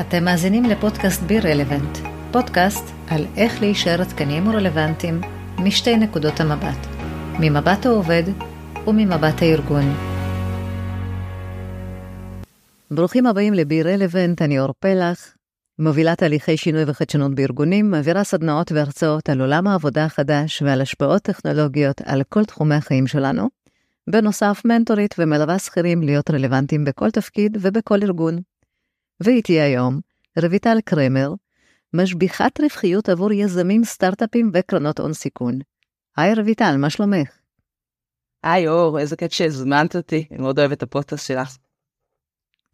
אתם מאזינים לפודקאסט בי רלוונט, פודקאסט על איך להישאר עדכניים ורלוונטיים משתי נקודות המבט, ממבט העובד וממבט הארגון. ברוכים הבאים לבי רלוונט, אני אור פלח, מובילת תהליכי שינוי וחדשנות בארגונים, מעבירה סדנאות והרצאות על עולם העבודה החדש ועל השפעות טכנולוגיות על כל תחומי החיים שלנו. בנוסף, מנטורית ומלווה שכירים להיות רלוונטיים בכל תפקיד ובכל ארגון. ואיתי היום, רויטל קרמר, משביחת רווחיות עבור יזמים, סטארט-אפים וקרנות הון סיכון. היי רויטל, מה שלומך? היי אור, איזה כיף שהזמנת אותי, אני מאוד אוהבת את הפודקאסט שלך.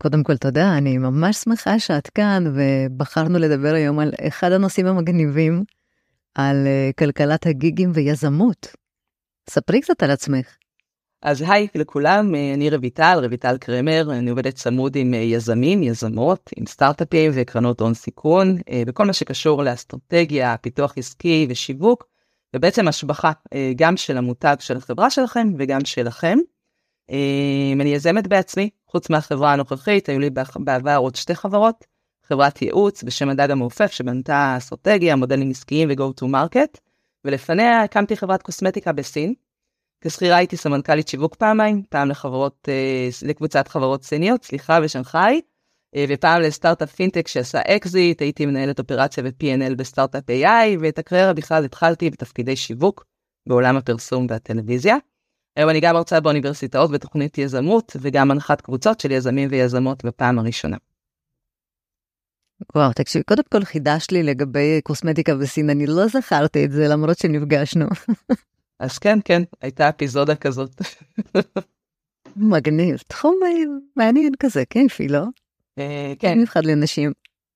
קודם כל תודה, אני ממש שמחה שאת כאן, ובחרנו לדבר היום על אחד הנושאים המגניבים, על uh, כלכלת הגיגים ויזמות. ספרי קצת על עצמך. אז היי לכולם, אה, אני רויטל, רויטל קרמר, אני עובדת צמוד עם אה, יזמים, יזמות, עם סטארט-אפים וקרנות הון סיכון, בכל מה שקשור לאסטרטגיה, פיתוח עסקי ושיווק, ובעצם השבחה גם של המותג של החברה שלכם וגם שלכם. אני יזמת בעצמי, חוץ מהחברה הנוכחית, היו לי בעבר עוד שתי חברות, חברת ייעוץ בשם הדג המעופף שבנתה אסטרטגיה, מודלים עסקיים ו-go to market, ולפניה הקמתי חברת קוסמטיקה בסין. כשכירה הייתי סמנכ"לית שיווק פעמיים, פעם לחברות, אה, לקבוצת חברות סיניות, סליחה, בשנגחאי, אה, ופעם לסטארט-אפ פינטק שעשה אקזיט, הייתי מנהלת אופרציה ו-P&L בסטארט-אפ AI, ואת הקריירה בכלל התחלתי בתפקידי שיווק בעולם הפרסום והטלוויזיה. היום אני גם מרצה באוניברסיטאות בתוכנית יזמות, וגם מנחת קבוצות של יזמים ויזמות בפעם הראשונה. וואו, תקשיבי, קודם כל חידשת לי לגבי קוסמטיקה בסין, אני לא זכרתי את זה למרות שנפגשנו. אז כן, כן, הייתה אפיזודה כזאת. מגניב, תחום מעניין כזה, כיפי, לא? אה, כן. במיוחד לנשים.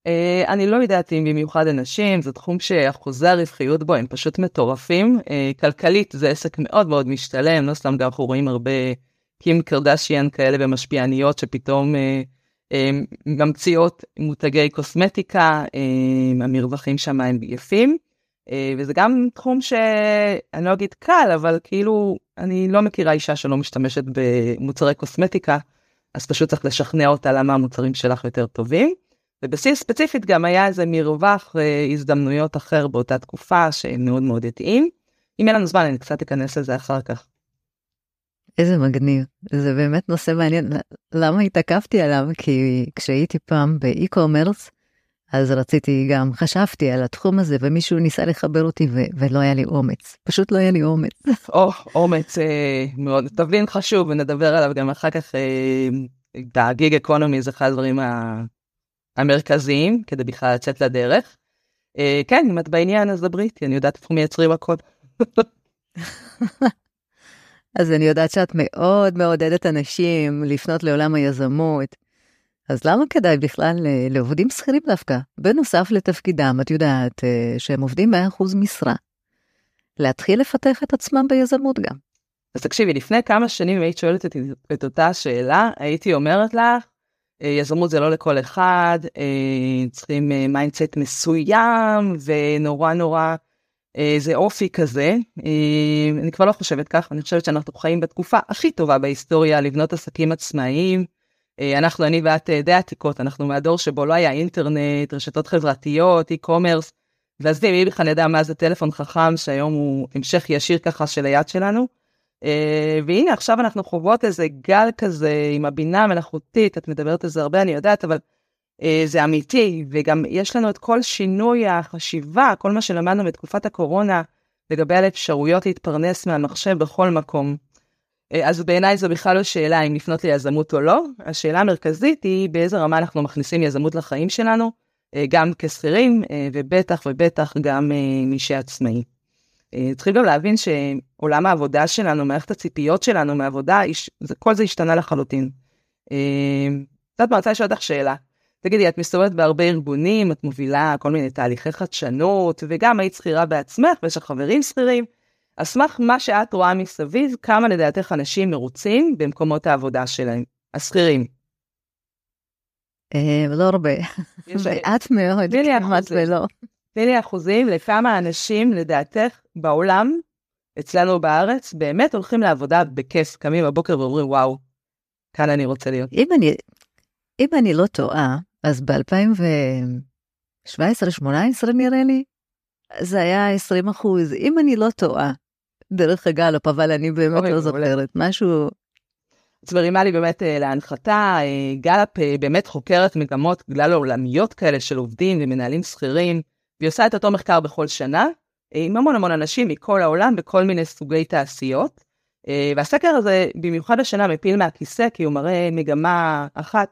Uh, אני לא יודעת אם במיוחד אנשים, זה תחום שאחוזי הרווחיות בו הם פשוט מטורפים. Uh, כלכלית זה עסק מאוד מאוד משתלם, לא סתם גם אנחנו רואים הרבה קים קרדשיאן כאלה ומשפיעניות שפתאום ממציאות מותגי קוסמטיקה, המרווחים שם הם יפים. Uh, וזה גם תחום שאני לא אגיד קל, אבל כאילו אני לא מכירה אישה שלא משתמשת במוצרי קוסמטיקה, אז פשוט צריך לשכנע אותה למה המוצרים שלך יותר טובים. ובשיא ספציפית גם היה איזה מרווח אה, הזדמנויות אחר באותה תקופה שמאוד מאוד התאים. אם אין לנו זמן אני קצת אכנס לזה אחר כך. איזה מגניב, זה באמת נושא מעניין. למה התעכבתי עליו? כי כשהייתי פעם באי-קומרס, אז רציתי גם, חשבתי על התחום הזה, ומישהו ניסה לחבר אותי ו- ולא היה לי אומץ. פשוט לא היה לי אומץ. או, אומץ אה, מאוד, תבלין חשוב, ונדבר עליו גם אחר כך. אה, הגיג אקונומי זה אחד הדברים המרכזיים כדי בכלל לצאת לדרך. Uh, כן, אם את בעניין אז דברי איתי, אני יודעת איפה מייצרים הכל. אז אני יודעת שאת מאוד מעודדת אנשים לפנות לעולם היזמות. אז למה כדאי בכלל אה, לעובדים שכירים דווקא, בנוסף לתפקידם, את יודעת, אה, שהם עובדים 100% משרה, להתחיל לפתח את עצמם ביזמות גם? אז תקשיבי, לפני כמה שנים אם היית שואלת את, את אותה שאלה, הייתי אומרת לך, אה, יזמות זה לא לכל אחד, צריכים mindset מסוים ונורא נורא זה אופי כזה. אני כבר לא חושבת כך, אני חושבת שאנחנו חיים בתקופה הכי טובה בהיסטוריה לבנות עסקים עצמאיים. אנחנו, אני ואת די עתיקות, אנחנו מהדור שבו לא היה אינטרנט, רשתות חברתיות, e-commerce, ועזבי, מי בכלל ידע מה זה טלפון חכם שהיום הוא המשך ישיר ככה של היד שלנו. Uh, והנה עכשיו אנחנו חוות איזה גל כזה עם הבינה המלאכותית, את מדברת על זה הרבה, אני יודעת, אבל זה אמיתי, וגם יש לנו את כל שינוי החשיבה, כל מה שלמדנו בתקופת הקורונה, לגבי על אפשרויות להתפרנס מהמחשב בכל מקום. Uh, אז בעיניי זו בכלל לא שאלה אם לפנות ליזמות או לא, השאלה המרכזית היא באיזה רמה אנחנו מכניסים יזמות לחיים שלנו, uh, גם כשכירים, uh, ובטח ובטח גם מי שעצמאי. אה, צריכים גם להבין שעולם העבודה שלנו, מערכת הציפיות שלנו מעבודה, כל זה השתנה לחלוטין. אה, את יודעת מה, רוצה לשאול אותך שאלה. תגידי, את מסתובבת בהרבה ארגונים, את מובילה כל מיני תהליכי חדשנות, וגם היית שכירה בעצמך, ויש לך חברים שכירים. על סמך מה שאת רואה מסביב, כמה לדעתך אנשים מרוצים במקומות העבודה שלהם, השכירים? אה, לא הרבה, מעט מאוד, כמעט ולא. תני לי אחוזים לכמה אנשים לדעתך בעולם, אצלנו בארץ, באמת הולכים לעבודה בכיף, קמים בבוקר ואומרים וואו, כאן אני רוצה להיות. אם אני, אם אני לא טועה, אז ב-2017-2018 נראה לי, זה היה 20 אחוז, אם אני לא טועה. דרך הגלופ, אבל אני באמת לא זוכרת, משהו... זה מרימה לי באמת אה, להנחתה, אה, גלאפ אה, באמת חוקרת מגמות גלל עולמיות כאלה של עובדים ומנהלים שכירים, והיא עושה את אותו מחקר בכל שנה, עם המון המון אנשים מכל העולם בכל מיני סוגי תעשיות. והסקר הזה במיוחד השנה מפיל מהכיסא, כי הוא מראה מגמה אחת,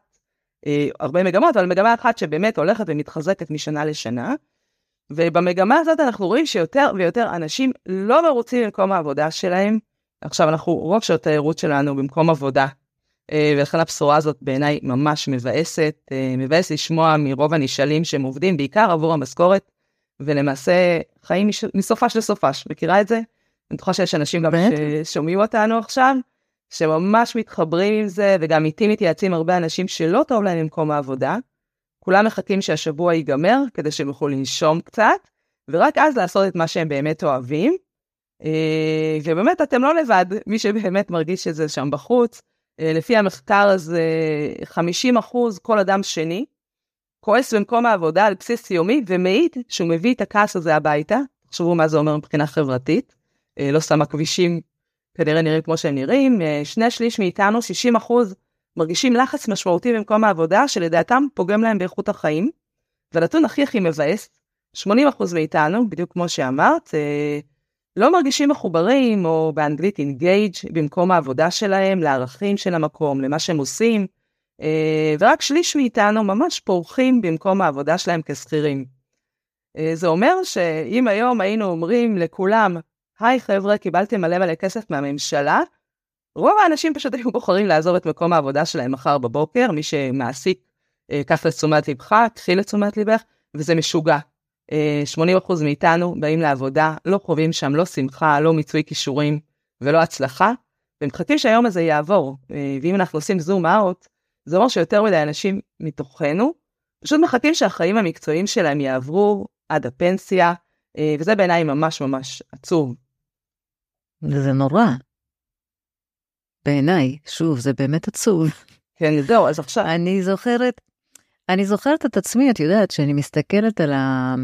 הרבה מגמות, אבל מגמה אחת שבאמת הולכת ומתחזקת משנה לשנה. ובמגמה הזאת אנחנו רואים שיותר ויותר אנשים לא מרוצים ממקום העבודה שלהם. עכשיו אנחנו, רוב שעות התיירות שלנו במקום עבודה, אה, ולכן הבשורה הזאת בעיניי ממש מבאסת. אה, מבאס לשמוע מרוב הנשאלים שהם עובדים בעיקר עבור המשכורת, ולמעשה חיים מסופש לסופש. מכירה את זה? אני בטוחה שיש אנשים גם ששומעים אותנו עכשיו, שממש מתחברים עם זה, וגם איתי מתייעצים הרבה אנשים שלא טוב להם במקום העבודה. כולם מחכים שהשבוע ייגמר כדי שהם יוכלו לנשום קצת, ורק אז לעשות את מה שהם באמת אוהבים. אה, ובאמת אתם לא לבד, מי שבאמת מרגיש את זה שם בחוץ. אה, לפי המחקר הזה, 50 אחוז כל אדם שני כועס במקום העבודה על בסיס יומי ומעיד שהוא מביא את הכעס הזה הביתה. תחשבו מה זה אומר מבחינה חברתית. אה, לא סתם הכבישים כנראה נראים כמו שהם נראים. שני שליש מאיתנו, 60 אחוז, מרגישים לחץ משמעותי במקום העבודה שלדעתם פוגם להם באיכות החיים. והנתון הכי הכי מבאס, 80% מאיתנו, בדיוק כמו שאמרת, אה, לא מרגישים מחוברים, או באנגלית engage, במקום העבודה שלהם, לערכים של המקום, למה שהם עושים, אה, ורק שליש מאיתנו ממש פורחים במקום העבודה שלהם כשכירים. אה, זה אומר שאם היום היינו אומרים לכולם, היי חבר'ה, קיבלתם מלא מלא כסף מהממשלה, רוב האנשים פשוט היו בוחרים לעזוב את מקום העבודה שלהם מחר בבוקר, מי שמעסיק אה, כף לתשומת לבך, קחי לתשומת לבך, וזה משוגע. 80% אה, מאיתנו באים לעבודה, לא חווים שם לא שמחה, לא מיצוי כישורים ולא הצלחה, ומחכים שהיום הזה יעבור. אה, ואם אנחנו עושים זום אאוט, זה אומר שיותר מדי אנשים מתוכנו פשוט מחכים שהחיים המקצועיים שלהם יעברו עד הפנסיה, וזה בעיניי ממש ממש עצוב. זה נורא. בעיניי, שוב, זה באמת עצוב. כן, זהו, אז עכשיו... אני זוכרת, אני זוכרת את עצמי, את יודעת, שאני מסתכלת על, ה...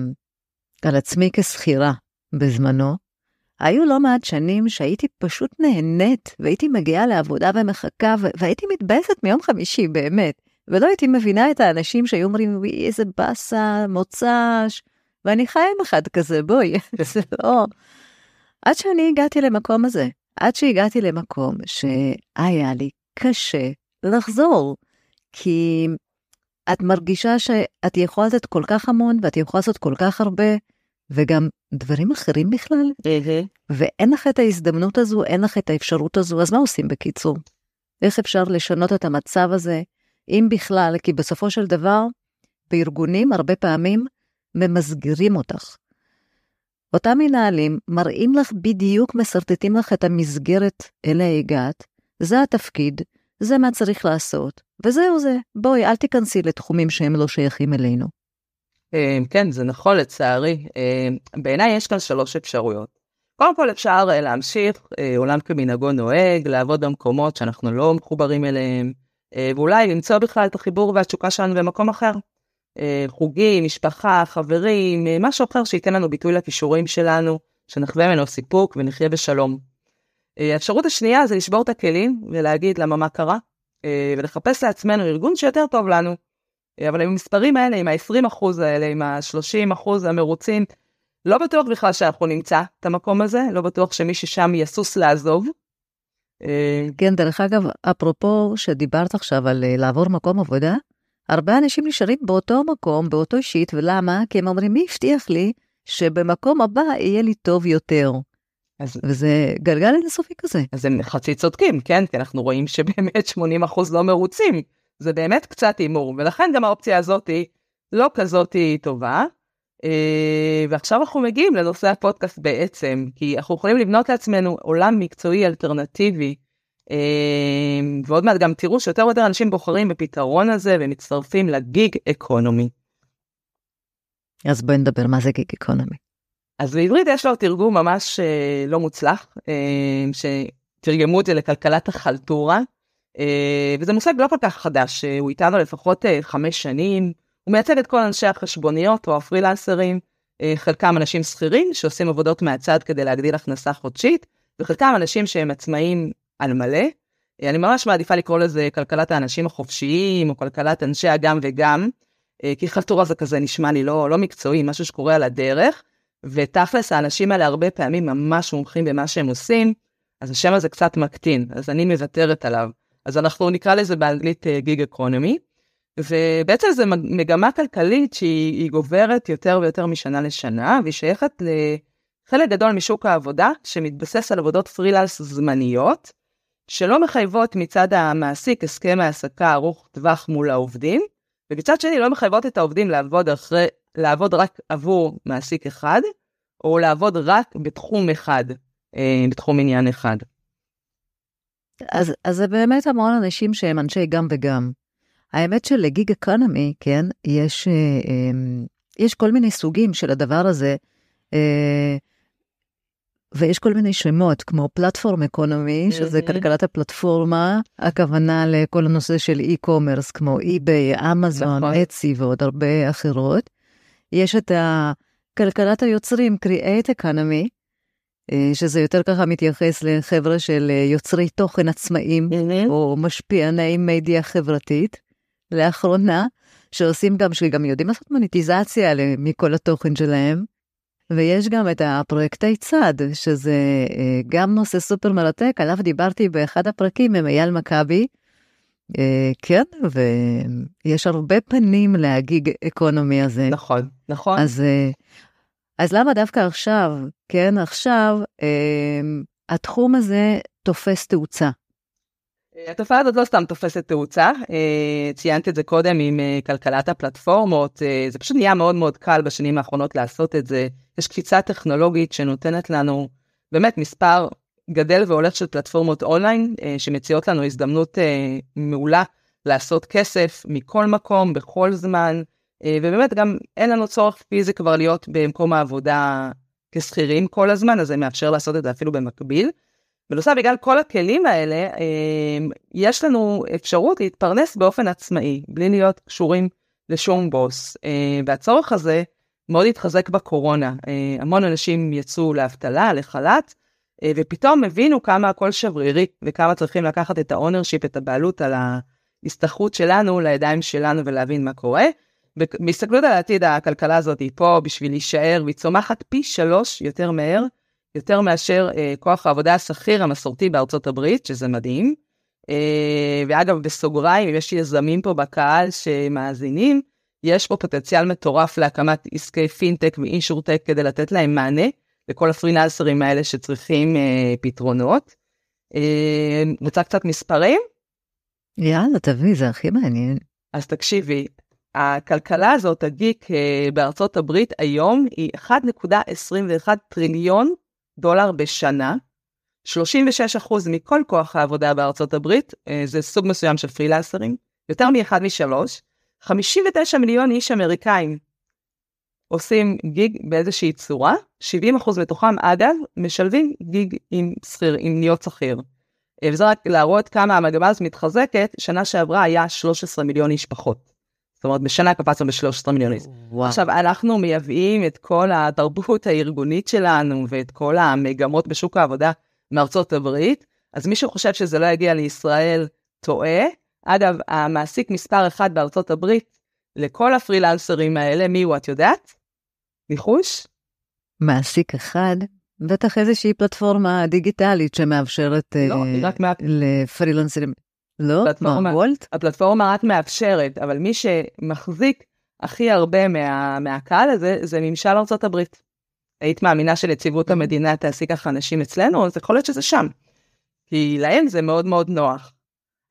על עצמי כשכירה בזמנו, היו לא מעט שנים שהייתי פשוט נהנית, והייתי מגיעה לעבודה ומחכה, ו... והייתי מתבאסת מיום חמישי, באמת. ולא הייתי מבינה את האנשים שהיו אומרים, וואי, איזה באסה, מוצ"ש, ואני חיה עם אחד כזה, בואי, זה לא... עד שאני הגעתי למקום הזה, עד שהגעתי למקום שהיה לי קשה לחזור, כי את מרגישה שאת יכולה לתת כל כך המון ואת יכולה לעשות כל כך הרבה, וגם דברים אחרים בכלל, ואין לך את ההזדמנות הזו, אין לך את האפשרות הזו, אז מה עושים בקיצור? איך אפשר לשנות את המצב הזה, אם בכלל, כי בסופו של דבר, בארגונים הרבה פעמים ממסגרים אותך. אותם מנהלים מראים לך בדיוק, משרטטים לך את המסגרת אליה הגעת, זה התפקיד, זה מה צריך לעשות, וזהו זה. בואי, אל תיכנסי לתחומים שהם לא שייכים אלינו. אה, כן, זה נכון לצערי. אה, בעיניי יש כאן שלוש אפשרויות. קודם כל אפשר אה, להמשיך, עולם כמנהגו נוהג, לעבוד במקומות שאנחנו לא מחוברים אליהם, ואולי למצוא בכלל את החיבור והתשוקה שלנו במקום אחר. אה, חוגים, משפחה, חברים, אה, משהו אחר שייתן לנו ביטוי לכישורים שלנו, שנחווה ממנו סיפוק ונחיה בשלום. אה, האפשרות השנייה זה לשבור את הכלים ולהגיד למה מה קרה, ולחפש לעצמנו ארגון שיותר טוב לנו. אבל עם המספרים האלה, עם ה-20% האלה, עם ה-30% המרוצים, לא בטוח בכלל שאנחנו נמצא את המקום הזה, לא בטוח שמי ששם יסוס לעזוב. כן, דרך אגב, אפרופו שדיברת עכשיו על לעבור מקום עבודה, הרבה אנשים נשארים באותו מקום, באותו שיט, ולמה? כי הם אומרים, מי הבטיח לי שבמקום הבא יהיה לי טוב יותר? אז, וזה גלגל אינסופי כזה. אז הם חצי צודקים, כן? כי אנחנו רואים שבאמת 80% לא מרוצים. זה באמת קצת הימור, ולכן גם האופציה הזאת היא לא כזאת טובה. Uh, ועכשיו אנחנו מגיעים לנושא הפודקאסט בעצם, כי אנחנו יכולים לבנות לעצמנו עולם מקצועי אלטרנטיבי ועוד מעט גם תראו שיותר ויותר אנשים בוחרים בפתרון הזה ומצטרפים לגיג אקונומי. אז בואי נדבר מה זה גיג אקונומי. אז בעברית יש לו תרגום ממש אה, לא מוצלח, אה, שתרגמו את זה לכלכלת החלטורה, וזה מושג לא כל כך חדש, הוא איתנו לפחות חמש שנים, הוא מייצג את כל אנשי החשבוניות או הפרילנסרים, חלקם אנשים שכירים שעושים עבודות מהצד כדי להגדיל הכנסה חודשית, וחלקם אנשים שהם עצמאים על מלא. אני ממש מעדיפה לקרוא לזה כלכלת האנשים החופשיים, או כלכלת אנשי הגם וגם, כי חלטורה זה כזה נשמע לי לא, לא מקצועי, משהו שקורה על הדרך, ותכלס האנשים האלה הרבה פעמים ממש מומחים במה שהם עושים, אז השם הזה קצת מקטין, אז אני מוותרת עליו. אז אנחנו נקרא לזה באנגלית גיג uh, אקונומי, ובעצם זו מגמה כלכלית שהיא גוברת יותר ויותר משנה לשנה, והיא שייכת לחלק גדול משוק העבודה, שמתבסס על עבודות פרילנס זמניות, שלא מחייבות מצד המעסיק הסכם העסקה ארוך טווח מול העובדים, ומצד שני לא מחייבות את העובדים לעבוד, אחרי, לעבוד רק עבור מעסיק אחד, או לעבוד רק בתחום אחד, אה, בתחום עניין אחד. אז, אז זה באמת המון אנשים שהם אנשי גם וגם. האמת שלגיג אקונומי, כן, יש, אה, אה, יש כל מיני סוגים של הדבר הזה. ויש כל מיני שמות, כמו פלטפורם אקונומי, שזה כלכלת הפלטפורמה, הכוונה לכל הנושא של e-commerce, כמו eBay, אמזון, אצי ועוד הרבה אחרות. יש את כלכלת היוצרים, Create Economy, אה, שזה יותר ככה מתייחס לחבר'ה של אה, יוצרי תוכן עצמאים, או משפיעני מדיה חברתית, לאחרונה, שעושים גם, שגם יודעים לעשות מוניטיזציה מכל התוכן שלהם. ויש גם את הפרויקטי צד, שזה אה, גם נושא סופר מרתק, עליו דיברתי באחד הפרקים עם אייל מכבי. אה, כן, ויש הרבה פנים להגיג אקונומי הזה. נכון, נכון. אז, אה, אז למה דווקא עכשיו, כן, עכשיו, התחום הזה תופס תאוצה. התופעה הזאת לא סתם תופסת תאוצה, אה, ציינתי את זה קודם עם אה, כלכלת הפלטפורמות, אה, זה פשוט נהיה מאוד מאוד קל בשנים האחרונות לעשות את זה. יש קפיצה טכנולוגית שנותנת לנו באמת מספר גדל והולך של פלטפורמות אונליין, שמציעות לנו הזדמנות מעולה לעשות כסף מכל מקום, בכל זמן, ובאמת גם אין לנו צורך פיזי כבר להיות במקום העבודה כשכירים כל הזמן, אז זה מאפשר לעשות את זה אפילו במקביל. בנוסף, בגלל כל הכלים האלה, אמ, יש לנו אפשרות להתפרנס באופן עצמאי, בלי להיות קשורים לשום בוס. אה, והצורך הזה מאוד התחזק בקורונה. אה, המון אנשים יצאו לאבטלה, לחל"ת, אה, ופתאום הבינו כמה הכל שברירי, וכמה צריכים לקחת את ה ownership, את הבעלות על ההסתכלות שלנו לידיים שלנו ולהבין מה קורה. בהסתכלות על העתיד, הכלכלה הזאת היא פה בשביל להישאר, והיא צומחת פי שלוש יותר מהר יותר מאשר אה, כוח העבודה השכיר המסורתי בארצות הברית, שזה מדהים. אה, ואגב, בסוגריים, אם יש יזמים פה בקהל שמאזינים, יש פה פוטנציאל מטורף להקמת עסקי פינטק ואינשורטק כדי לתת להם מענה לכל הפריננסרים האלה שצריכים אה, פתרונות. אה, רוצה קצת מספרים? יאללה, תביא, זה הכי מעניין. אז תקשיבי, הכלכלה הזאת, הגיק אה, בארצות הברית היום היא 1.21 טריליון דולר בשנה. 36% מכל כוח העבודה בארצות הברית, אה, זה סוג מסוים של פרילנסרים, יותר מאחד משלוש, 59 מיליון איש אמריקאים עושים גיג באיזושהי צורה, 70% מתוכם אגב משלבים גיג עם שכיר, עם להיות שכיר. אה, וזה רק להראות כמה המגמה הזאת מתחזקת, שנה שעברה היה 13 מיליון איש פחות. זאת אומרת, בשנה קפצנו ב-13 מיליון איש. עכשיו, אנחנו מייבאים את כל התרבות הארגונית שלנו ואת כל המגמות בשוק העבודה מארצות הברית, אז מי שחושב שזה לא יגיע לישראל, טועה. אגב, המעסיק מספר אחד בארצות הברית לכל הפרילנסרים האלה, מי הוא, את יודעת? ניחוש? מעסיק אחד? בטח איזושהי פלטפורמה דיגיטלית שמאפשרת לא, uh, רק מה... לפרילנסרים. לא? מה, וולט? הפלטפורמה רק מאפשרת, אבל מי שמחזיק הכי הרבה מה, מהקהל הזה, זה ממשל הברית. היית מאמינה שנציבות המדינה תעסיק ככה אנשים אצלנו? אז יכול להיות שזה שם. כי להם זה מאוד מאוד נוח.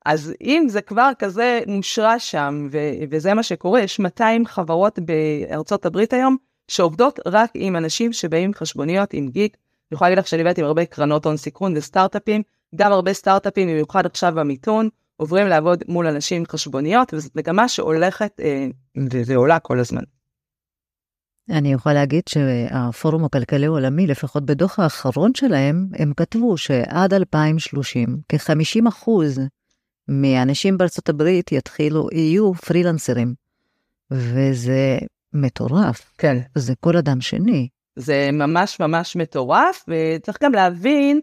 אז אם זה כבר כזה מושרש שם, ו- וזה מה שקורה, יש 200 חברות בארצות הברית היום, שעובדות רק עם אנשים שבאים עם חשבוניות, עם גיק. אני יכולה להגיד לך שאני עובדת עם הרבה קרנות הון סיכון וסטארט-אפים, גם הרבה סטארט-אפים, במיוחד עכשיו במיתון, עוברים לעבוד מול אנשים עם חשבוניות, וזאת מגמה שהולכת אה, ועולה כל הזמן. אני יכולה להגיד שהפורום הכלכלי העולמי, לפחות בדוח האחרון שלהם, הם כתבו שעד 2030, כ-50 אחוז מהאנשים בארצות הברית יתחילו, יהיו פרילנסרים. וזה מטורף. כן. זה כל אדם שני. זה ממש ממש מטורף, וצריך גם להבין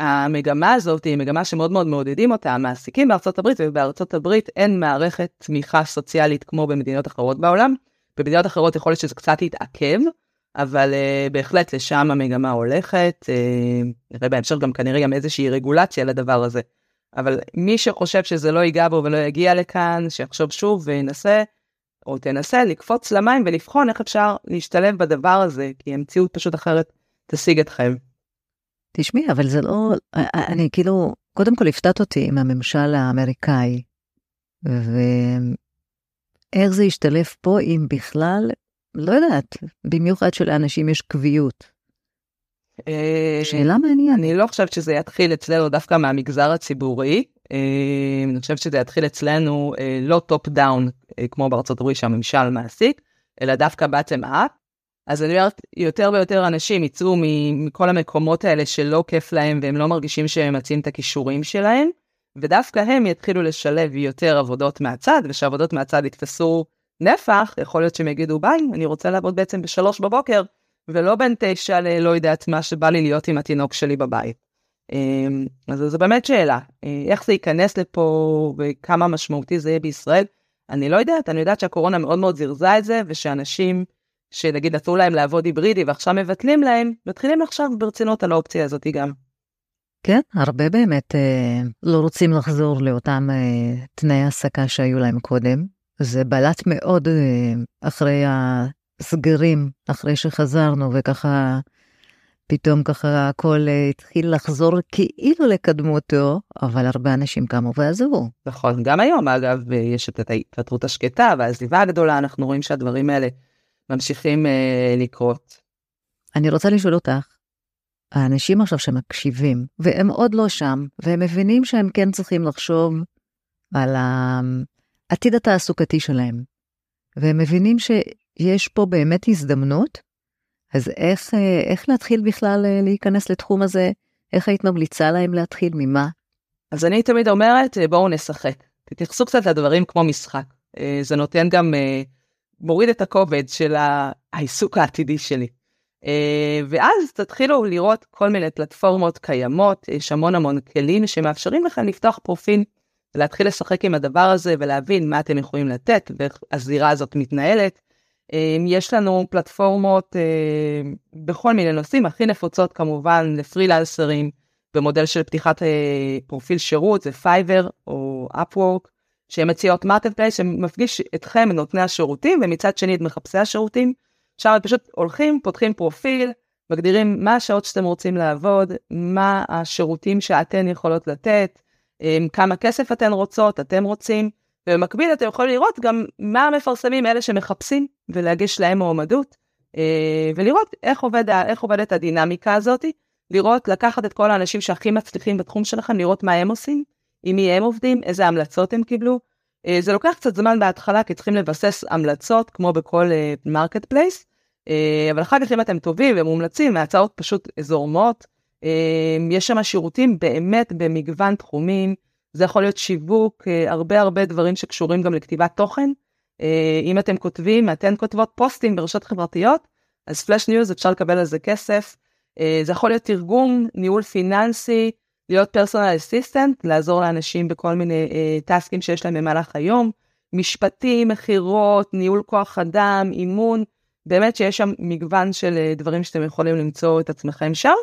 שהמגמה הזאת היא מגמה שמאוד מאוד מעודדים אותה המעסיקים בארצות הברית, ובארצות הברית אין מערכת תמיכה סוציאלית כמו במדינות אחרות בעולם. במדינות אחרות יכול להיות שזה קצת יתעכב, אבל uh, בהחלט לשם המגמה הולכת. Uh, נראה בהמשך גם כנראה גם איזושהי רגולציה לדבר הזה. אבל מי שחושב שזה לא ייגע בו ולא יגיע לכאן, שיחשוב שוב וינסה, או תנסה לקפוץ למים ולבחון איך אפשר להשתלב בדבר הזה, כי המציאות פשוט אחרת תשיג אתכם. תשמעי, אבל זה לא, אני כאילו, קודם כל הפתעת אותי עם הממשל האמריקאי, ואיך זה ישתלב פה אם בכלל, לא יודעת, במיוחד שלאנשים יש קביעות. אה, שאלה מעניינת. אני לא חושבת שזה יתחיל אצלנו דווקא מהמגזר הציבורי. אה, אני חושבת שזה יתחיל אצלנו אה, לא top down, כמו בארצות הברית שהממשל מעסיק, אלא דווקא bottom up. אז אני אומרת, יותר ויותר אנשים יצאו מכל המקומות האלה שלא כיף להם והם לא מרגישים שהם ממצים את הכישורים שלהם, ודווקא הם יתחילו לשלב יותר עבודות מהצד, ושעבודות מהצד יתפסו נפח, יכול להיות שהם יגידו ביי, אני רוצה לעבוד בעצם בשלוש בבוקר, ולא בין תשע ללא יודעת מה שבא לי להיות עם התינוק שלי בבית. אמ, אז זו באמת שאלה, איך זה ייכנס לפה וכמה משמעותי זה יהיה בישראל, אני לא יודעת, אני יודעת שהקורונה מאוד מאוד זירזה את זה, ושאנשים שנגיד נתנו להם לעבוד היברידי ועכשיו מבטלים להם, מתחילים לחשוב ברצינות על האופציה הזאת גם. כן, הרבה באמת אה, לא רוצים לחזור לאותם אה, תנאי העסקה שהיו להם קודם. זה בלט מאוד אה, אחרי הסגרים, אחרי שחזרנו, וככה פתאום ככה הכל אה, התחיל לחזור כאילו לקדמותו, אבל הרבה אנשים קמו ועזבו. נכון, גם היום אגב יש את ההתפטרות השקטה והעזיבה הגדולה, אנחנו רואים שהדברים האלה ממשיכים אה, לקרות. אני רוצה לשאול אותך, האנשים עכשיו שמקשיבים, והם עוד לא שם, והם מבינים שהם כן צריכים לחשוב על העתיד התעסוקתי שלהם, והם מבינים שיש פה באמת הזדמנות, אז איך, אה, איך להתחיל בכלל אה, להיכנס לתחום הזה? איך היית ממליצה להם להתחיל? ממה? אז אני תמיד אומרת, אה, בואו נשחק. תתייחסו קצת לדברים כמו משחק. זה נותן גם, מוריד את הכובד של העיסוק העתידי שלי. ואז תתחילו לראות כל מיני פלטפורמות קיימות, יש המון המון כלים שמאפשרים לכם לפתוח פרופיל ולהתחיל לשחק עם הדבר הזה ולהבין מה אתם יכולים לתת ואיך הזירה הזאת מתנהלת. אמ, יש לנו פלטפורמות אה, בכל מיני נושאים, הכי נפוצות כמובן לפרילנסרים במודל של פתיחת אה, פרופיל שירות, זה Fiverr או Upwork, שהן מציעות market place שמפגיש אתכם, נותני השירותים, ומצד שני את מחפשי השירותים. שם פשוט הולכים, פותחים פרופיל, מגדירים מה השעות שאתם רוצים לעבוד, מה השירותים שאתן יכולות לתת, אמ, כמה כסף אתן רוצות, אתם רוצים. ובמקביל אתם יכולים לראות גם מה המפרסמים אלה שמחפשים ולהגיש להם מועמדות אה, ולראות איך, עובד, איך עובדת הדינמיקה הזאת, לראות, לקחת את כל האנשים שהכי מצליחים בתחום שלכם, לראות מה הם עושים, עם מי הם עובדים, איזה המלצות הם קיבלו. אה, זה לוקח קצת זמן בהתחלה כי צריכים לבסס המלצות כמו בכל market אה, place, אה, אבל אחר כך אם אתם טובים ומומלצים, ההצעות פשוט זורמות. יש שם שירותים באמת במגוון תחומים. זה יכול להיות שיווק, אה, הרבה הרבה דברים שקשורים גם לכתיבת תוכן. אה, אם אתם כותבים, אתן כותבות פוסטים ברשתות חברתיות, אז flash news אפשר לקבל על זה כסף. אה, זה יכול להיות תרגום, ניהול פיננסי, להיות personal assistant, לעזור לאנשים בכל מיני טסקים שיש להם במהלך היום, משפטים, מכירות, ניהול כוח אדם, אימון, באמת שיש שם מגוון של דברים שאתם יכולים למצוא את עצמכם שם.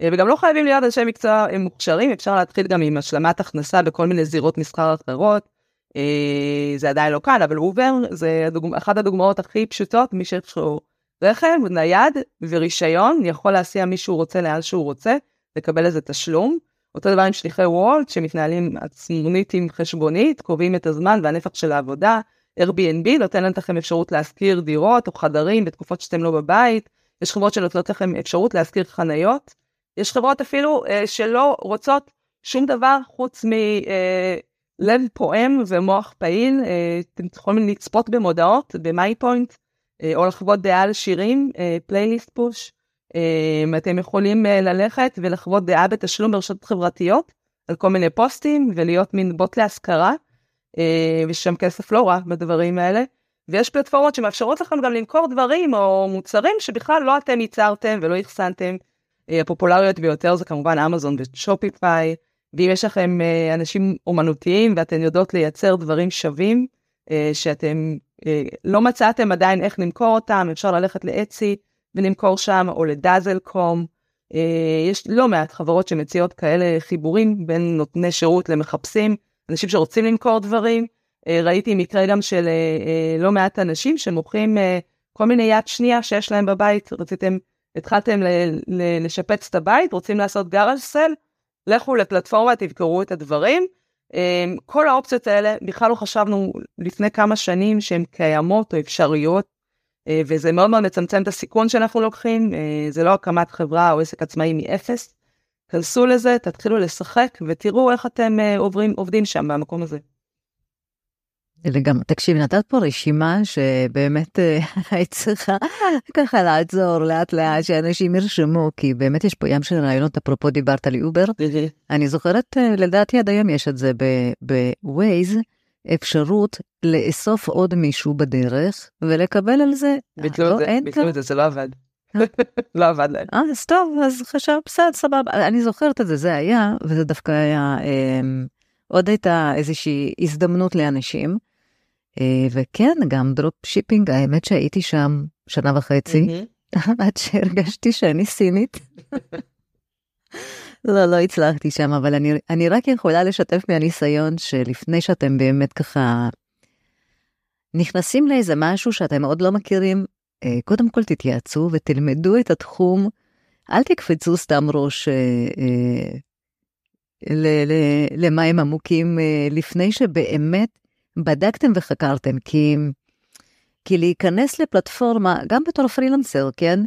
אה, וגם לא חייבים להיות אנשי מקצוע מוכשרים, אפשר להתחיל גם עם השלמת הכנסה בכל מיני זירות מסחר אחרות. אה, זה עדיין לא קל, אבל Uber זה הדוג... אחת הדוגמאות הכי פשוטות, מי שיש לו רכב, נייד ורישיון, יכול להסיע מי שהוא רוצה לאן שהוא רוצה, לקבל איזה תשלום. אותו דבר עם שליחי Wolt שמתנהלים עצמונית עם חשבונית, קובעים את הזמן והנפח של העבודה. Airbnb נותן לכם אפשרות להשכיר דירות או חדרים בתקופות שאתם לא בבית. יש חברות שנותנות לכם אפשרות להשכיר חניות. יש חברות אפילו אה, שלא רוצות שום דבר חוץ מלב אה, פועם ומוח פעיל. אה, אתם יכולים לצפות במודעות במאי פוינט, אה, או לחוות דעה על שירים, אה, פלייליסט פוש. אה, אתם יכולים אה, ללכת ולחוות דעה בתשלום ברשתות חברתיות, על כל מיני פוסטים ולהיות מין בוט להשכרה, אה, ושם כסף לא רע בדברים האלה. ויש פלטפורמות שמאפשרות לכם גם למכור דברים או מוצרים שבכלל לא אתם ייצרתם ולא אחסנתם. אה, הפופולריות ביותר זה כמובן אמזון ושופיפיי, ואם יש לכם אנשים אומנותיים ואתן יודעות לייצר דברים שווים, שאתם לא מצאתם עדיין איך למכור אותם, אפשר ללכת לאצי ולמכור שם, או לדאזל קום. יש לא מעט חברות שמציעות כאלה חיבורים בין נותני שירות למחפשים, אנשים שרוצים למכור דברים. ראיתי מקרה גם של לא מעט אנשים שמוכרים כל מיני יד שנייה שיש להם בבית, רציתם התחלתם לשפץ את הבית, רוצים לעשות גאראז' סל, לכו לפלטפורמה, תבקרו את הדברים. כל האופציות האלה, בכלל לא חשבנו לפני כמה שנים שהן קיימות או אפשריות, אה, וזה מאוד מאוד מצמצם את הסיכון שאנחנו לוקחים, אה, זה לא הקמת חברה או עסק עצמאי מאפס. כנסו לזה, תתחילו לשחק ותראו איך אתם אה, עוברים, עובדים שם במקום הזה. לגמרי. תקשיבי, נתת פה רשימה שבאמת אה, היית צריכה ככה לעצור לאט לאט שאנשים ירשמו, כי באמת יש פה ים של רעיונות, אפרופו דיברת על Uber. אני זוכרת, אה, לדעתי עד היום יש את זה ב Waze, אפשרות לאסוף עוד מישהו בדרך ולקבל על זה. ביטלו את זה, ביטלו את זה, זה לא עבד. לא עבד להם. אז טוב, אז חשב, בסדר, סבבה. אני זוכרת את זה, זה היה, וזה דווקא היה, אה, עוד הייתה איזושהי הזדמנות לאנשים. אה, וכן, גם drop shipping, האמת שהייתי שם שנה וחצי, עד שהרגשתי שאני סינית. לא, לא הצלחתי שם, אבל אני, אני רק יכולה לשתף מהניסיון שלפני שאתם באמת ככה נכנסים לאיזה משהו שאתם עוד לא מכירים, אה, קודם כל תתייעצו ותלמדו את התחום, אל תקפצו סתם ראש אה, אה, למים עמוקים אה, לפני שבאמת בדקתם וחקרתם, כי, כי להיכנס לפלטפורמה, גם בתור פרילנסר, כן?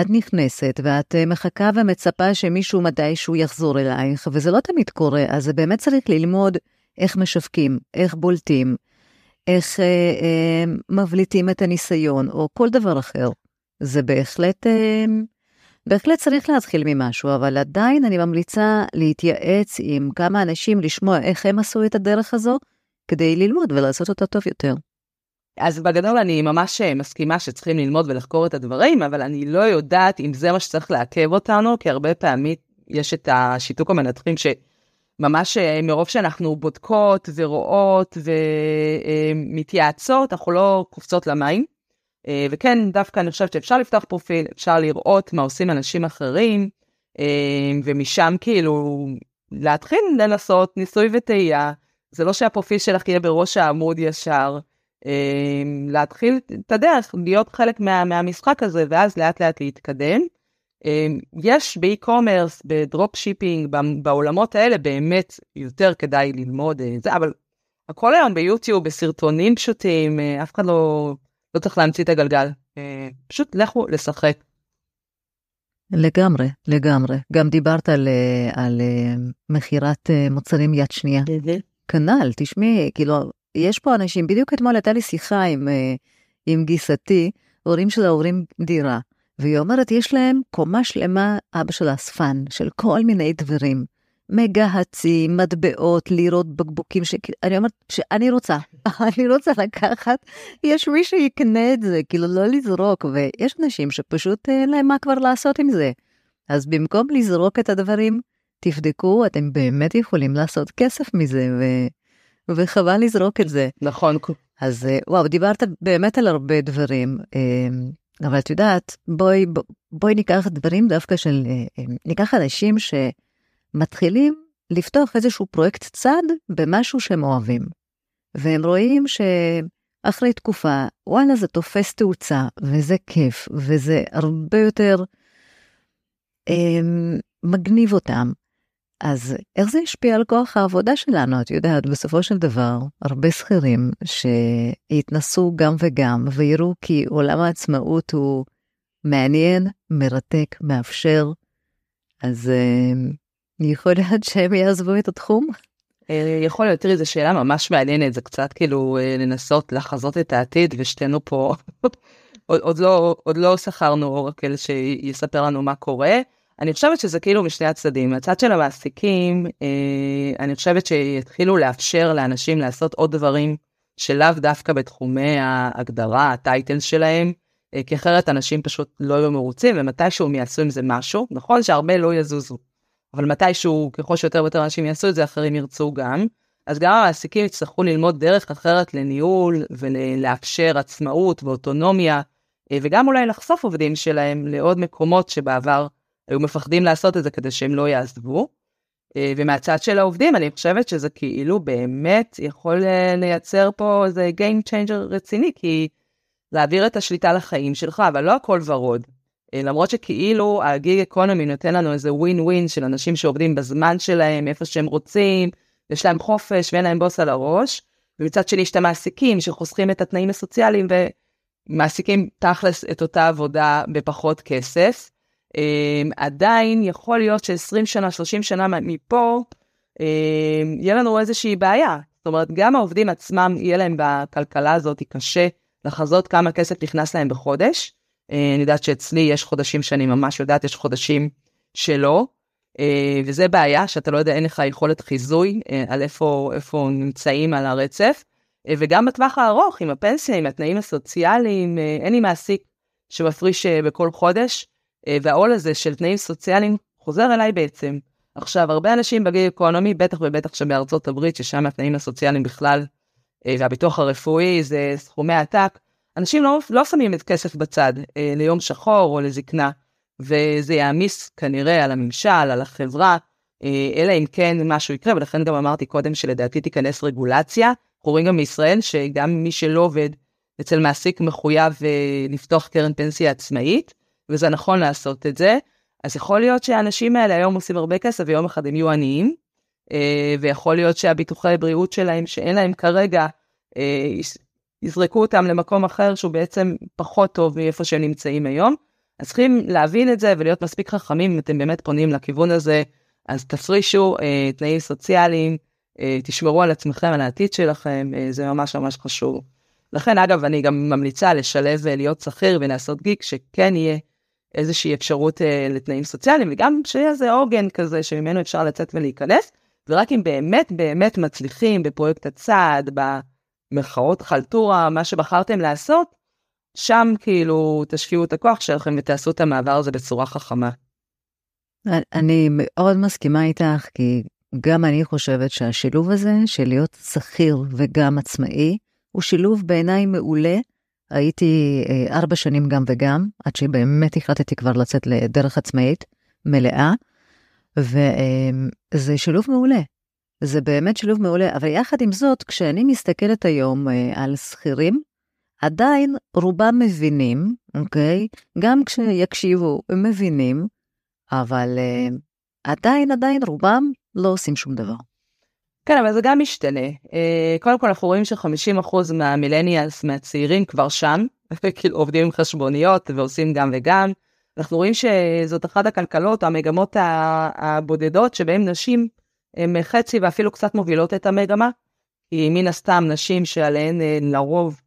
את נכנסת ואת אה, מחכה ומצפה שמישהו מתישהו יחזור אלייך, וזה לא תמיד קורה, אז באמת צריך ללמוד איך משווקים, איך בולטים, איך אה, אה, מבליטים את הניסיון, או כל דבר אחר. זה בהחלט, אה, בהחלט צריך להתחיל ממשהו, אבל עדיין אני ממליצה להתייעץ עם כמה אנשים, לשמוע איך הם עשו את הדרך הזו, כדי ללמוד ולעשות אותה טוב יותר. אז בגדול אני ממש אה, מסכימה שצריכים ללמוד ולחקור את הדברים, אבל אני לא יודעת אם זה מה שצריך לעכב אותנו, כי הרבה פעמים יש את השיתוק המנתחים שממש אה, מרוב שאנחנו בודקות ורואות ומתייעצות, אנחנו לא קופצות למים. אה, וכן, דווקא אני חושבת שאפשר לפתוח פרופיל, אפשר לראות מה עושים אנשים אחרים, ומשם כאילו להתחיל לנסות ניסוי וטעייה. זה לא שהפרופיל שלך יהיה בראש העמוד ישר. אה, להתחיל את הדרך, להיות חלק מה, מהמשחק הזה, ואז לאט לאט להתקדם. אה, יש ב e-commerce, ב drop shipping, בעולמות האלה באמת יותר כדאי ללמוד את זה, אבל הכל היום ביוטיוב, בסרטונים פשוטים, אה, אף אחד לא, לא צריך להמציא את הגלגל. פשוט לכו לשחק. לגמרי, לגמרי. גם דיברת על, על מכירת מוצרים יד שנייה. כנ"ל, תשמעי, כאילו, יש פה אנשים, בדיוק אתמול הייתה לי שיחה עם, אה, עם גיסתי, הורים שלה הורים דירה, והיא אומרת, יש להם קומה שלמה, אבא שלה אספן, של כל מיני דברים. מגהצים, מטבעות, לירות, בקבוקים, שאני אומרת שאני רוצה, אני רוצה לקחת, יש מי שיקנה את זה, כאילו לא לזרוק, ויש אנשים שפשוט אין להם מה כבר לעשות עם זה. אז במקום לזרוק את הדברים, תבדקו, אתם באמת יכולים לעשות כסף מזה, ו... וחבל לזרוק את זה. נכון. אז אה, וואו, דיברת באמת על הרבה דברים, אמ, אבל את יודעת, בואי, בואי ניקח דברים דווקא של, אה, ניקח אנשים שמתחילים לפתוח איזשהו פרויקט צד במשהו שהם אוהבים. והם רואים שאחרי תקופה, וואלה, זה תופס תאוצה, וזה כיף, וזה הרבה יותר אה, מגניב אותם. אז איך זה השפיע על כוח העבודה שלנו? את יודעת, בסופו של דבר, הרבה שכירים שיתנסו גם וגם ויראו כי עולם העצמאות הוא מעניין, מרתק, מאפשר, אז uh, יכול להיות שהם יעזבו את התחום? אה, יכול להיות, תראי, זו שאלה ממש מעניינת, זה קצת כאילו אה, לנסות לחזות את העתיד, ושתינו פה עוד, עוד לא, עוד לא שכרנו אורקל שיספר לנו מה קורה. אני חושבת שזה כאילו משני הצדדים. הצד של המעסיקים, אני חושבת שיתחילו לאפשר לאנשים לעשות עוד דברים שלאו דווקא בתחומי ההגדרה, הטייטל שלהם, כי אחרת אנשים פשוט לא יהיו מרוצים, ומתישהו הם יעשו עם זה משהו. נכון שהרבה לא יזוזו, אבל מתישהו, ככל שיותר ויותר אנשים יעשו את זה, אחרים ירצו גם. אז גם המעסיקים יצטרכו ללמוד דרך אחרת לניהול ולאפשר עצמאות ואוטונומיה, אה, וגם אולי לחשוף עובדים שלהם לעוד מקומות שבעבר היו מפחדים לעשות את זה כדי שהם לא יעזבו. אה, ומהצד של העובדים, אני חושבת שזה כאילו באמת יכול אה, לייצר פה איזה Game Changer רציני, כי להעביר את השליטה לחיים שלך, אבל לא הכל ורוד. למרות שכאילו הגיג אקונומי נותן לנו איזה ווין ווין של אנשים שעובדים בזמן שלהם, איפה שהם רוצים, יש להם חופש ואין להם בוס על הראש, ומצד שני יש את המעסיקים שחוסכים את התנאים הסוציאליים ומעסיקים תכלס את אותה עבודה בפחות כסף. Um, עדיין יכול להיות ש-20 שנה, 30 שנה מפה, um, יהיה לנו איזושהי בעיה. זאת אומרת, גם העובדים עצמם, יהיה להם בכלכלה הזאת קשה לחזות כמה כסף נכנס להם בחודש. Uh, אני יודעת שאצלי יש חודשים שאני ממש יודעת, יש חודשים שלא. אה, וזה בעיה שאתה לא יודע, אין לך יכולת חיזוי אה, על איפה, איפה נמצאים על הרצף. אה, וגם בטווח הארוך, עם הפנסיה, עם התנאים הסוציאליים, אין לי מעסיק שמפריש בכל חודש, והעול הזה של תנאים סוציאליים חוזר אליי בעצם. עכשיו, הרבה אנשים בגיל אקונומי, בטח ובטח שבארצות הברית, ששם התנאים הסוציאליים בכלל, והביטוח הרפואי זה סכומי עתק, אנשים לא, לא שמים את כסף בצד ליום שחור או לזקנה. וזה יעמיס כנראה על הממשל, על החברה, אה, אלא אם כן משהו יקרה, ולכן גם אמרתי קודם שלדעתי תיכנס רגולציה. אנחנו רואים גם בישראל שגם מי שלא עובד אצל מעסיק מחויב אה, לפתוח קרן פנסיה עצמאית, וזה נכון לעשות את זה. אז יכול להיות שהאנשים האלה היום עושים הרבה כסף ויום אחד הם יהיו עניים, אה, ויכול להיות שהביטוחי בריאות שלהם שאין להם כרגע, יזרקו אותם למקום אחר שהוא בעצם פחות טוב מאיפה שהם נמצאים היום. אז צריכים להבין את זה ולהיות מספיק חכמים אם אתם באמת פונים לכיוון הזה, אז תפרישו אה, תנאים סוציאליים, אה, תשמרו על עצמכם, על העתיד שלכם, אה, זה ממש ממש חשוב. לכן אגב אני גם ממליצה לשלב ולהיות שכיר ולעשות גיק שכן יהיה איזושהי אפשרות אה, לתנאים סוציאליים וגם שיהיה איזה עוגן כזה שממנו אפשר לצאת ולהיכנס ורק אם באמת באמת מצליחים בפרויקט הצעד, במרכאות חלטורה, מה שבחרתם לעשות, שם כאילו תשקיעו את הכוח שלכם ותעשו את המעבר הזה בצורה חכמה. אני מאוד מסכימה איתך, כי גם אני חושבת שהשילוב הזה של להיות שכיר וגם עצמאי, הוא שילוב בעיניי מעולה. הייתי אה, ארבע שנים גם וגם, עד שבאמת החלטתי כבר לצאת לדרך עצמאית מלאה, וזה אה, שילוב מעולה. זה באמת שילוב מעולה, אבל יחד עם זאת, כשאני מסתכלת היום אה, על שכירים, עדיין רובם מבינים, אוקיי? גם כשיקשיבו, הם מבינים, אבל uh, עדיין, עדיין רובם לא עושים שום דבר. כן, אבל זה גם משתנה. Uh, קודם כל, אנחנו רואים ש-50% מהמילניאלס, מהצעירים כבר שם, כאילו עובדים עם חשבוניות ועושים גם וגם. אנחנו רואים שזאת אחת הכלכלות, המגמות הבודדות, שבהן נשים הן חצי ואפילו קצת מובילות את המגמה. כי מן הסתם נשים שעליהן אה, לרוב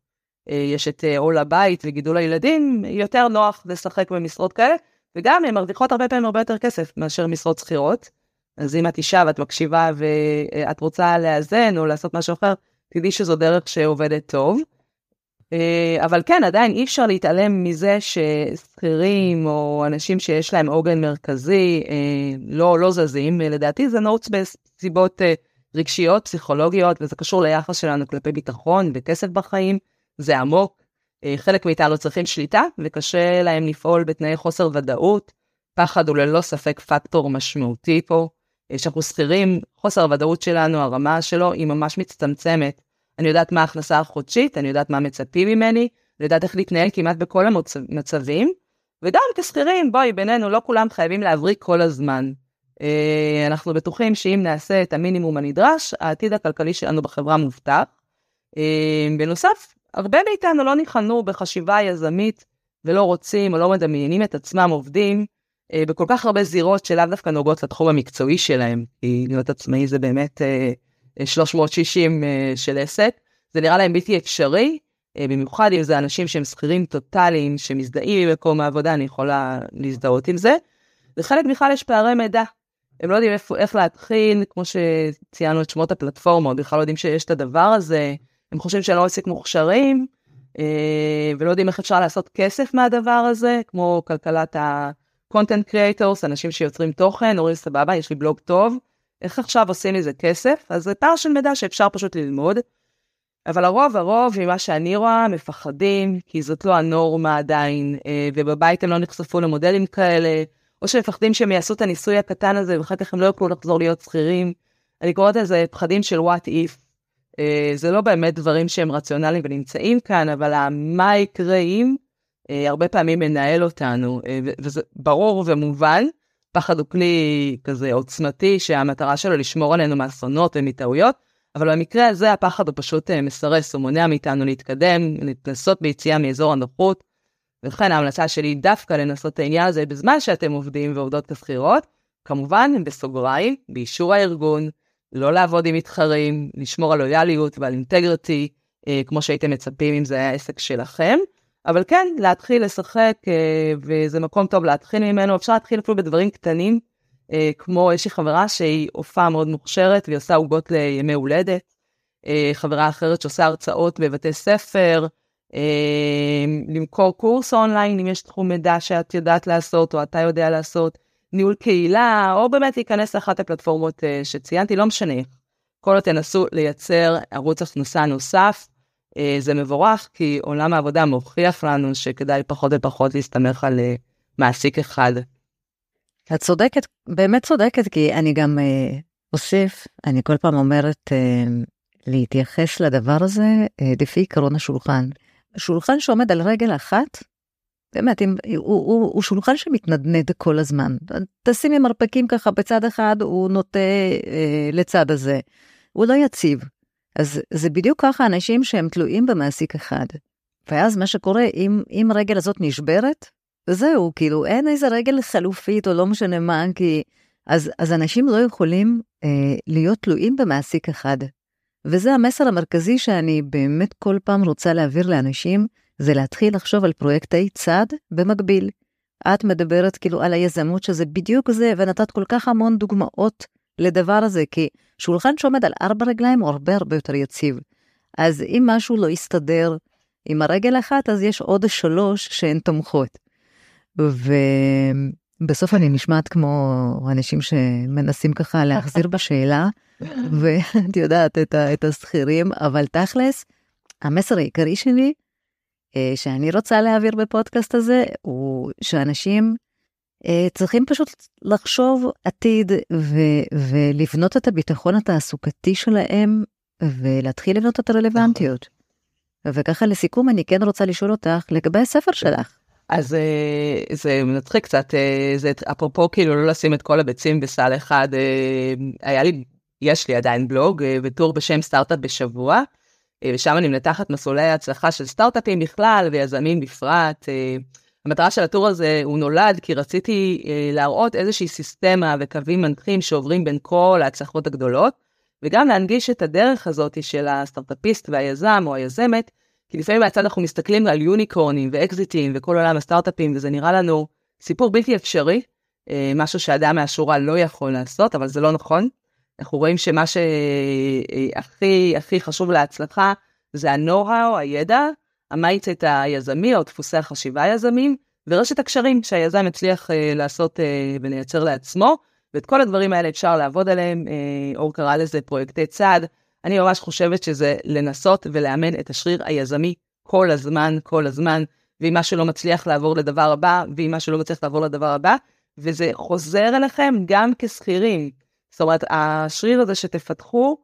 אה, יש את אה, עול הבית וגידול הילדים, יותר נוח לשחק במשרות כאלה, וגם הן מרוויחות הרבה פעמים הרבה יותר כסף מאשר משרות שכירות. אז אם את אישה ואת מקשיבה ואת רוצה לאזן או לעשות משהו אחר, תדעי שזו דרך שעובדת טוב. אה, אבל כן, עדיין אי אפשר להתעלם מזה ששכירים או אנשים שיש להם עוגן מרכזי לא, לא זזים, לדעתי זה נעוץ בסיבות רגשיות, פסיכולוגיות, וזה קשור ליחס שלנו כלפי ביטחון וכסף בחיים. זה עמוק. אה, חלק מאיתנו צריכים שליטה, וקשה להם לפעול בתנאי חוסר ודאות. פחד הוא ללא ספק פקטור משמעותי פה. אה, כשאנחנו שכירים, חוסר הוודאות שלנו, הרמה שלו, היא ממש מצטמצמת. אני יודעת מה ההכנסה החודשית, אני יודעת מה מצפים ממני, אני יודעת איך להתנהל כמעט בכל המצבים. וגם כשכירים, בואי, בינינו, לא כולם חייבים להבריק כל הזמן. אה, אנחנו בטוחים שאם נעשה את המינימום הנדרש, העתיד הכלכלי שלנו בחברה מובטח. בנוסף, הרבה מאיתנו לא ניחנו בחשיבה יזמית ולא רוצים או לא מדמיינים את עצמם עובדים אה, בכל כך הרבה זירות שלאו דווקא נוגעות לתחום המקצועי שלהם, כי להיות עצמאי זה באמת אה, 360 אה, של עסק, זה נראה להם בלתי אפשרי, אה, במיוחד אם זה אנשים שהם שכירים טוטאליים, שמזדהים עם מקום העבודה, אני יכולה להזדהות עם זה. וחלק בכלל יש פערי מידע. הם לא יודעים איפה, איך להתחיל, כמו שציינו את שמות הפלטפורמות, בכלל לא יודעים שיש את הדבר הזה, הם חושבים שהם לא מספיק מוכשרים, אה, ולא יודעים איך אפשר לעשות כסף מהדבר הזה, כמו כלכלת ה-content creators, אנשים שיוצרים תוכן, אומרים סבבה, יש לי בלוג טוב, איך עכשיו עושים מזה כסף? אז זה פער של מידע שאפשר פשוט ללמוד. אבל הרוב, הרוב, ממה שאני רואה, מפחדים, כי זאת לא הנורמה עדיין, אה, ובבית הם לא נחשפו למודלים כאלה, או שמפחדים שהם יעשו את הניסוי הקטן הזה, ואחר כך הם לא יוכלו לחזור להיות שכירים. אני קוראת לזה פחדים של what if. אה, זה לא באמת דברים שהם רציונליים ונמצאים כאן, אבל מה יקרה אם, הרבה פעמים מנהל אותנו, וזה ברור ומובן. פחד הוא כלי כזה עוצמתי, שהמטרה שלו לשמור עלינו מאסונות ומטעויות, אבל במקרה הזה הפחד הוא פשוט אה, מסרס, הוא מונע מאיתנו להתקדם, להתנסות ביציאה מאזור הנוחות. ולכן ההמלצה שלי דווקא לנסות את העניין הזה בזמן שאתם עובדים ועובדות כשכירות, כמובן בסוגריים, באישור הארגון, לא לעבוד עם מתחרים, לשמור על לויאליות ועל אינטגריטי, אה, כמו שהייתם מצפים אם זה היה עסק שלכם. אבל כן, להתחיל לשחק, אה, וזה מקום טוב להתחיל ממנו, אפשר להתחיל אפילו בדברים קטנים, אה, כמו יש לי חברה שהיא הופעה מאוד מוכשרת והיא עושה עוגות לימי הולדת, אה, חברה אחרת שעושה הרצאות בבתי ספר, למכור קורס אונליין אם יש תחום מידע שאת יודעת לעשות או אתה יודע לעשות, ניהול קהילה, או באמת להיכנס לאחת הפלטפורמות שציינתי, לא משנה. כל עוד תנסו לייצר ערוץ הכנסה נוסף, זה מבורך, כי עולם העבודה מוכיח לנו שכדאי פחות ופחות להסתמך על מעסיק אחד. את צודקת, באמת צודקת, כי אני גם אה, אוסיף, אני כל פעם אומרת אה, להתייחס לדבר הזה אה, לפי עקרון השולחן. שולחן שעומד על רגל אחת, באמת, אם, הוא, הוא, הוא שולחן שמתנדנד כל הזמן. תשימי מרפקים ככה בצד אחד, הוא נוטה אה, לצד הזה. הוא לא יציב. אז זה בדיוק ככה אנשים שהם תלויים במעסיק אחד. ואז מה שקורה, אם, אם רגל הזאת נשברת, וזהו, כאילו, אין איזה רגל חלופית או לא משנה מה, כי... אז, אז אנשים לא יכולים אה, להיות תלויים במעסיק אחד. וזה המסר המרכזי שאני באמת כל פעם רוצה להעביר לאנשים, זה להתחיל לחשוב על פרויקטי צד במקביל. את מדברת כאילו על היזמות שזה בדיוק זה, ונתת כל כך המון דוגמאות לדבר הזה, כי שולחן שעומד על ארבע רגליים הוא הרבה הרבה יותר יציב. אז אם משהו לא יסתדר עם הרגל אחת, אז יש עוד שלוש שהן תומכות. ובסוף אני נשמעת כמו אנשים שמנסים ככה להחזיר בשאלה, ואת יודעת, את, את השכירים, אבל תכלס, המסר העיקרי שלי, אה, שאני רוצה להעביר בפודקאסט הזה, הוא שאנשים צריכים פשוט לחשוב עתיד ו- ולבנות את הביטחון התעסוקתי שלהם, ולהתחיל לבנות את הרלוונטיות. וככה לסיכום, אני כן רוצה לשאול אותך לגבי הספר שלך. אז אה, זה מצחיק קצת, אה, זה אפרופו כאילו לא לשים את כל הביצים בסל אחד, אה, היה לי, יש לי עדיין בלוג וטור בשם סטארט-אפ בשבוע, ושם אני מנתחת מסלולי ההצלחה של סטארט-אפים בכלל ויזמים בפרט. המטרה של הטור הזה הוא נולד כי רציתי להראות איזושהי סיסטמה וקווים מנחים שעוברים בין כל ההצלחות הגדולות, וגם להנגיש את הדרך הזאת של הסטארט-אפיסט והיזם או היזמת כי לפעמים מהצד אנחנו מסתכלים על יוניקורנים ואקזיטים וכל עולם הסטארט-אפים, וזה נראה לנו סיפור בלתי אפשרי, אה, משהו שאדם מהשורה לא יכול לעשות, אבל זה לא נכון. אנחנו רואים שמה שהכי הכי חשוב להצלחה זה ה-know-how, הידע, ה mindset היזמי או דפוסי החשיבה היזמים, ורשת הקשרים שהיזם הצליח אה, לעשות אה, ולייצר לעצמו, ואת כל הדברים האלה אפשר לעבוד עליהם, אה, אור קרא לזה פרויקטי צד, אני ממש חושבת שזה לנסות ולאמן את השריר היזמי כל הזמן, כל הזמן, ואם משהו לא מצליח לעבור לדבר הבא, ואם משהו לא מצליח לעבור לדבר הבא, וזה חוזר אליכם גם כשכירים. זאת אומרת, השריר הזה שתפתחו,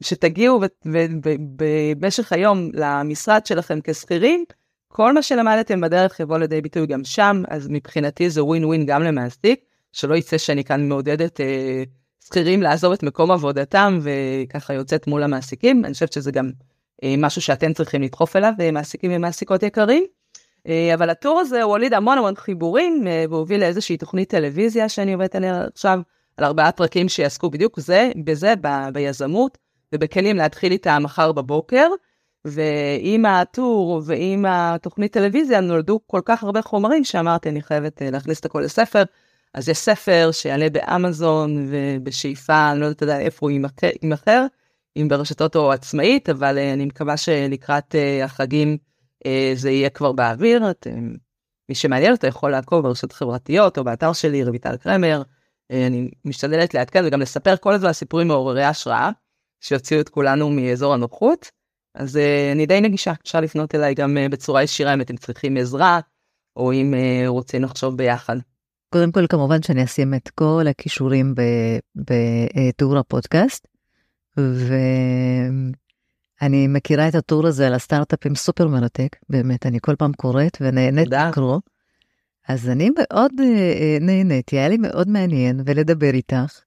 שתגיעו במשך היום למשרד שלכם כשכירים, כל מה שלמדתם בדרך יבוא לידי ביטוי גם שם, אז מבחינתי זה ווין ווין גם למעסיק, שלא יצא שאני כאן מעודדת אה, שכירים לעזוב את מקום עבודתם וככה יוצאת מול המעסיקים. אני חושבת שזה גם אה, משהו שאתם צריכים לדחוף אליו, אה, מעסיקים ומעסיקות יקרים. אה, אבל הטור הזה הוא הוליד המון המון חיבורים והוביל לאיזושהי תוכנית טלוויזיה שאני עובדת עליה עכשיו, על ארבעה פרקים שיעסקו בדיוק זה, בזה, ב, ביזמות ובכלים להתחיל איתה מחר בבוקר. ועם הטור ועם התוכנית טלוויזיה נולדו כל כך הרבה חומרים שאמרתי אני חייבת להכניס את הכל לספר. אז יש ספר שיעלה באמזון ובשאיפה, אני לא יודעת עדיין איפה הוא יימכר, אם ברשתות או עצמאית, אבל אני מקווה שלקראת החגים זה יהיה כבר באוויר. אתם, מי שמעניין אותו יכול לעקוב ברשתות חברתיות או באתר שלי, רויטל קרמר. אני משתדלת לעדכן וגם לספר כל הזמן סיפורים מעוררי השראה, שיוציאו את כולנו מאזור הנוחות. אז אני די נגישה, אפשר לפנות אליי גם בצורה ישירה אם אתם צריכים עזרה, או אם רוצים לחשוב ביחד. קודם כל כמובן שאני אשים את כל הכישורים בתיאור הפודקאסט, ואני מכירה את הטור הזה על הסטארט-אפים סופר מרתק, באמת, אני כל פעם קוראת ונהנית לקרוא. אז אני מאוד נהניתי, היה לי מאוד מעניין ולדבר איתך,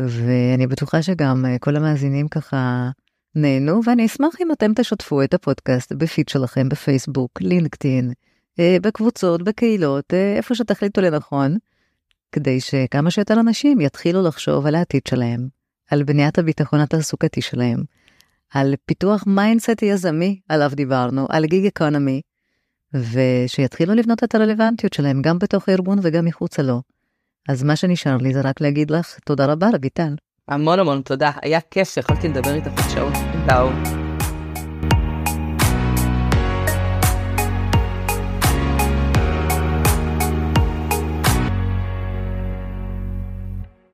ואני בטוחה שגם כל המאזינים ככה נהנו, ואני אשמח אם אתם תשתפו את הפודקאסט בפיד שלכם בפייסבוק, לינקדאין, בקבוצות, בקהילות, איפה שתחליטו לנכון, כדי שכמה שיותר אנשים יתחילו לחשוב על העתיד שלהם, על בניית הביטחון התעסוקתי שלהם, על פיתוח mindset יזמי, עליו דיברנו, על gig economy, ושיתחילו לבנות את הרלוונטיות שלהם גם בתוך הארגון וגם מחוצה לו. אז מה שנשאר לי זה רק להגיד לך תודה רבה, רויטל. המון המון תודה, היה כיף שיכולתי לדבר איתך שעות. תודה.